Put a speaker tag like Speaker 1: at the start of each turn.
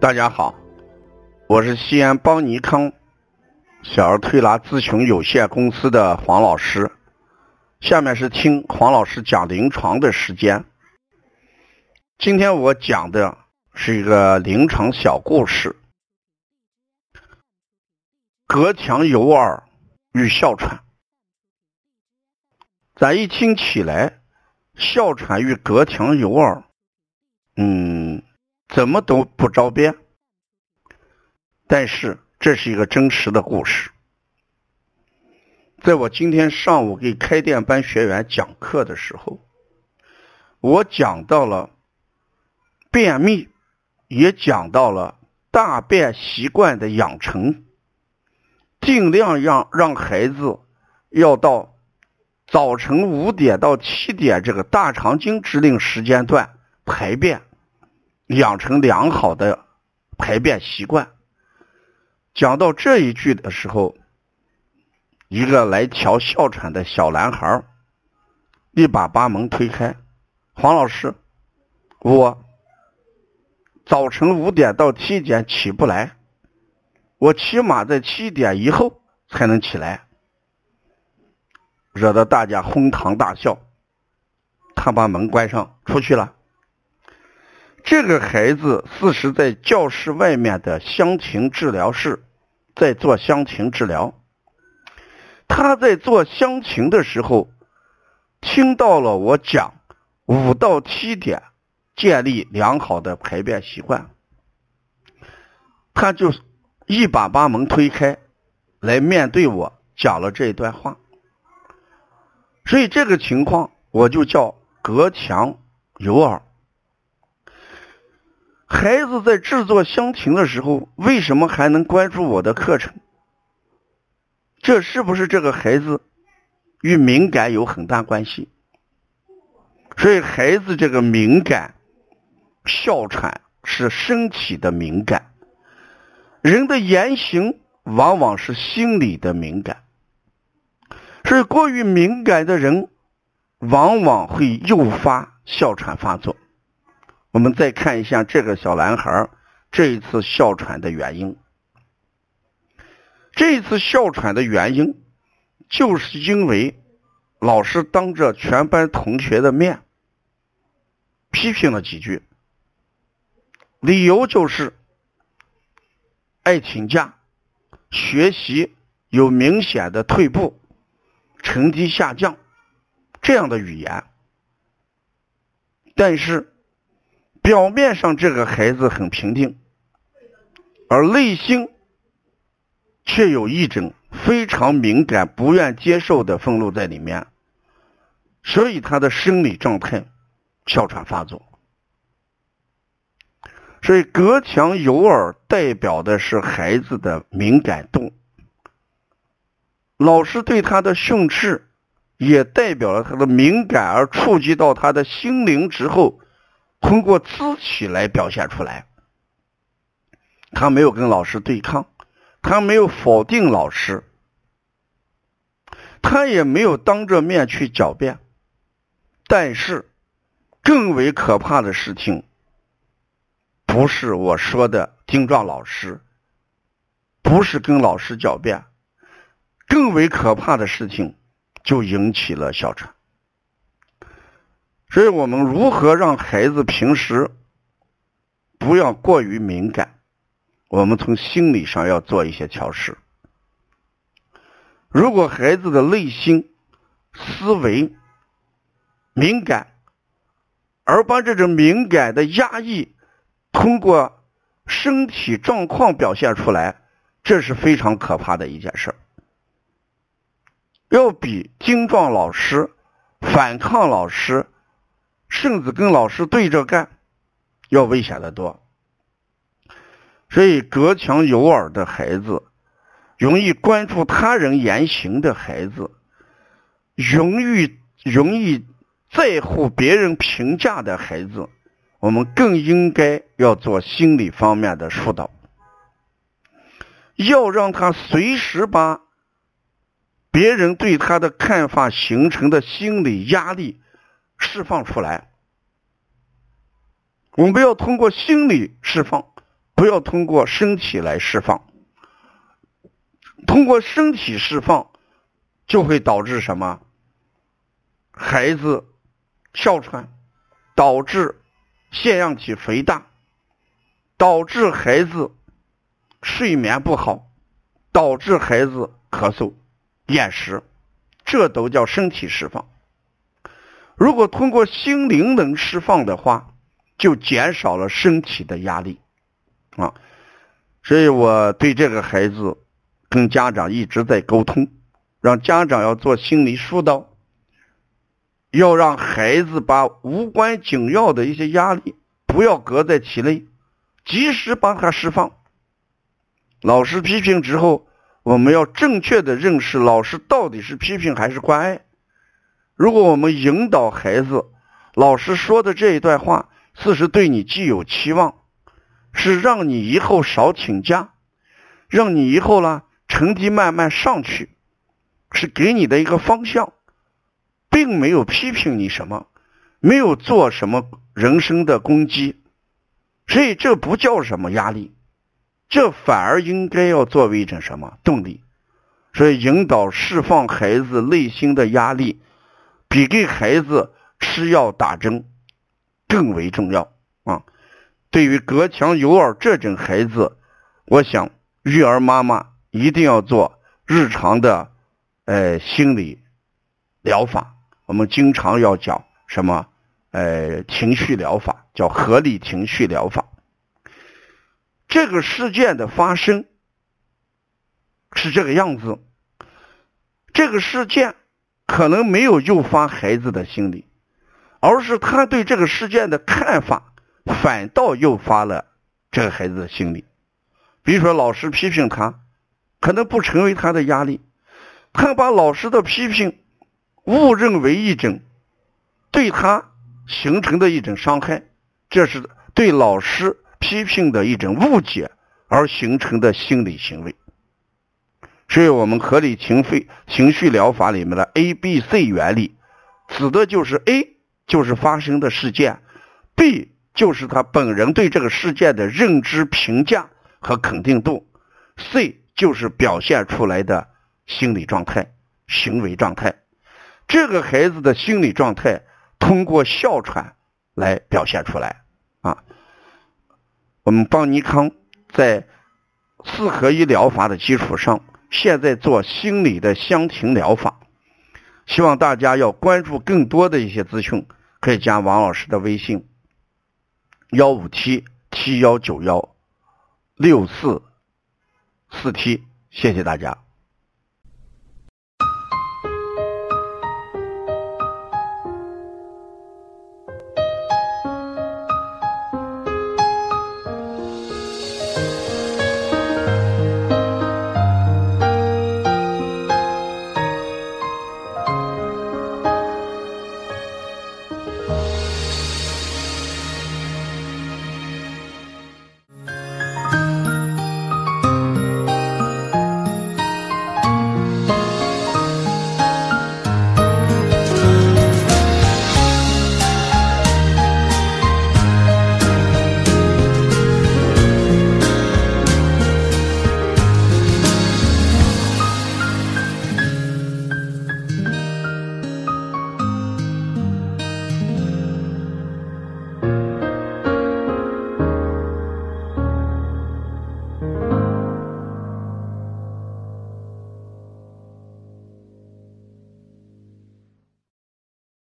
Speaker 1: 大家好，我是西安邦尼康小儿推拿咨询有限公司的黄老师。下面是听黄老师讲临床的时间。今天我讲的是一个临床小故事：隔墙有耳与哮喘。咱一听起来，哮喘与隔墙有耳，嗯，怎么都不着边。但是这是一个真实的故事。在我今天上午给开店班学员讲课的时候，我讲到了便秘，也讲到了大便习惯的养成，尽量让让孩子要到早晨五点到七点这个大肠经指令时间段排便，养成良好的排便习惯。讲到这一句的时候。一个来瞧哮喘的小男孩一把把门推开，黄老师，我早晨五点到七点起不来，我起码在七点以后才能起来，惹得大家哄堂大笑。他把门关上出去了。这个孩子四是在教室外面的香庭治疗室在做香庭治疗。他在做乡情的时候，听到了我讲五到七点建立良好的排便习惯，他就一把把门推开，来面对我讲了这一段话。所以这个情况我就叫隔墙有耳。孩子在制作香亭的时候，为什么还能关注我的课程？这是不是这个孩子与敏感有很大关系？所以孩子这个敏感，哮喘是身体的敏感，人的言行往往是心理的敏感。所以过于敏感的人，往往会诱发哮喘发作。我们再看一下这个小男孩这一次哮喘的原因。这一次哮喘的原因，就是因为老师当着全班同学的面批评了几句，理由就是爱请假、学习有明显的退步、成绩下降这样的语言。但是表面上这个孩子很平静，而内心。却有一种非常敏感、不愿接受的愤怒在里面，所以他的生理状态哮喘发作。所以隔墙有耳代表的是孩子的敏感度，老师对他的训斥也代表了他的敏感，而触及到他的心灵之后，通过肢体来表现出来。他没有跟老师对抗。他没有否定老师，他也没有当着面去狡辩，但是更为可怕的事情，不是我说的顶撞老师，不是跟老师狡辩，更为可怕的事情就引起了哮喘。所以我们如何让孩子平时不要过于敏感？我们从心理上要做一些调试。如果孩子的内心思维敏感，而把这种敏感的压抑通过身体状况表现出来，这是非常可怕的一件事要比精壮老师、反抗老师，甚至跟老师对着干，要危险的多。所以，隔墙有耳的孩子，容易关注他人言行的孩子，容易容易在乎别人评价的孩子，我们更应该要做心理方面的疏导，要让他随时把别人对他的看法形成的心理压力释放出来。我们不要通过心理释放。不要通过身体来释放。通过身体释放，就会导致什么？孩子哮喘，导致腺样体肥大，导致孩子睡眠不好，导致孩子咳嗽、厌食，这都叫身体释放。如果通过心灵能释放的话，就减少了身体的压力啊。所以我对这个孩子。跟家长一直在沟通，让家长要做心理疏导，要让孩子把无关紧要的一些压力不要搁在体内，及时把它释放。老师批评之后，我们要正确的认识老师到底是批评还是关爱。如果我们引导孩子，老师说的这一段话，是是对你既有期望，是让你以后少请假，让你以后呢。成绩慢慢上去，是给你的一个方向，并没有批评你什么，没有做什么人生的攻击，所以这不叫什么压力，这反而应该要作为一种什么动力。所以引导释放孩子内心的压力，比给孩子吃药打针更为重要啊！对于隔墙有耳这种孩子，我想育儿妈妈。一定要做日常的，呃，心理疗法。我们经常要讲什么？呃，情绪疗法叫合理情绪疗法。这个事件的发生是这个样子。这个事件可能没有诱发孩子的心理，而是他对这个事件的看法，反倒诱发了这个孩子的心理。比如说，老师批评他。可能不成为他的压力，他把老师的批评误认为一种对他形成的一种伤害，这是对老师批评的一种误解而形成的心理行为。所以，我们合理情绪情绪疗法里面的 A、B、C 原理，指的就是 A 就是发生的事件，B 就是他本人对这个事件的认知评价和肯定度，C。就是表现出来的心理状态、行为状态。这个孩子的心理状态通过哮喘来表现出来啊。我们邦尼康在四合一疗法的基础上，现在做心理的香庭疗法。希望大家要关注更多的一些资讯，可以加王老师的微信：幺五七七幺九幺六四。四 T，谢谢大家。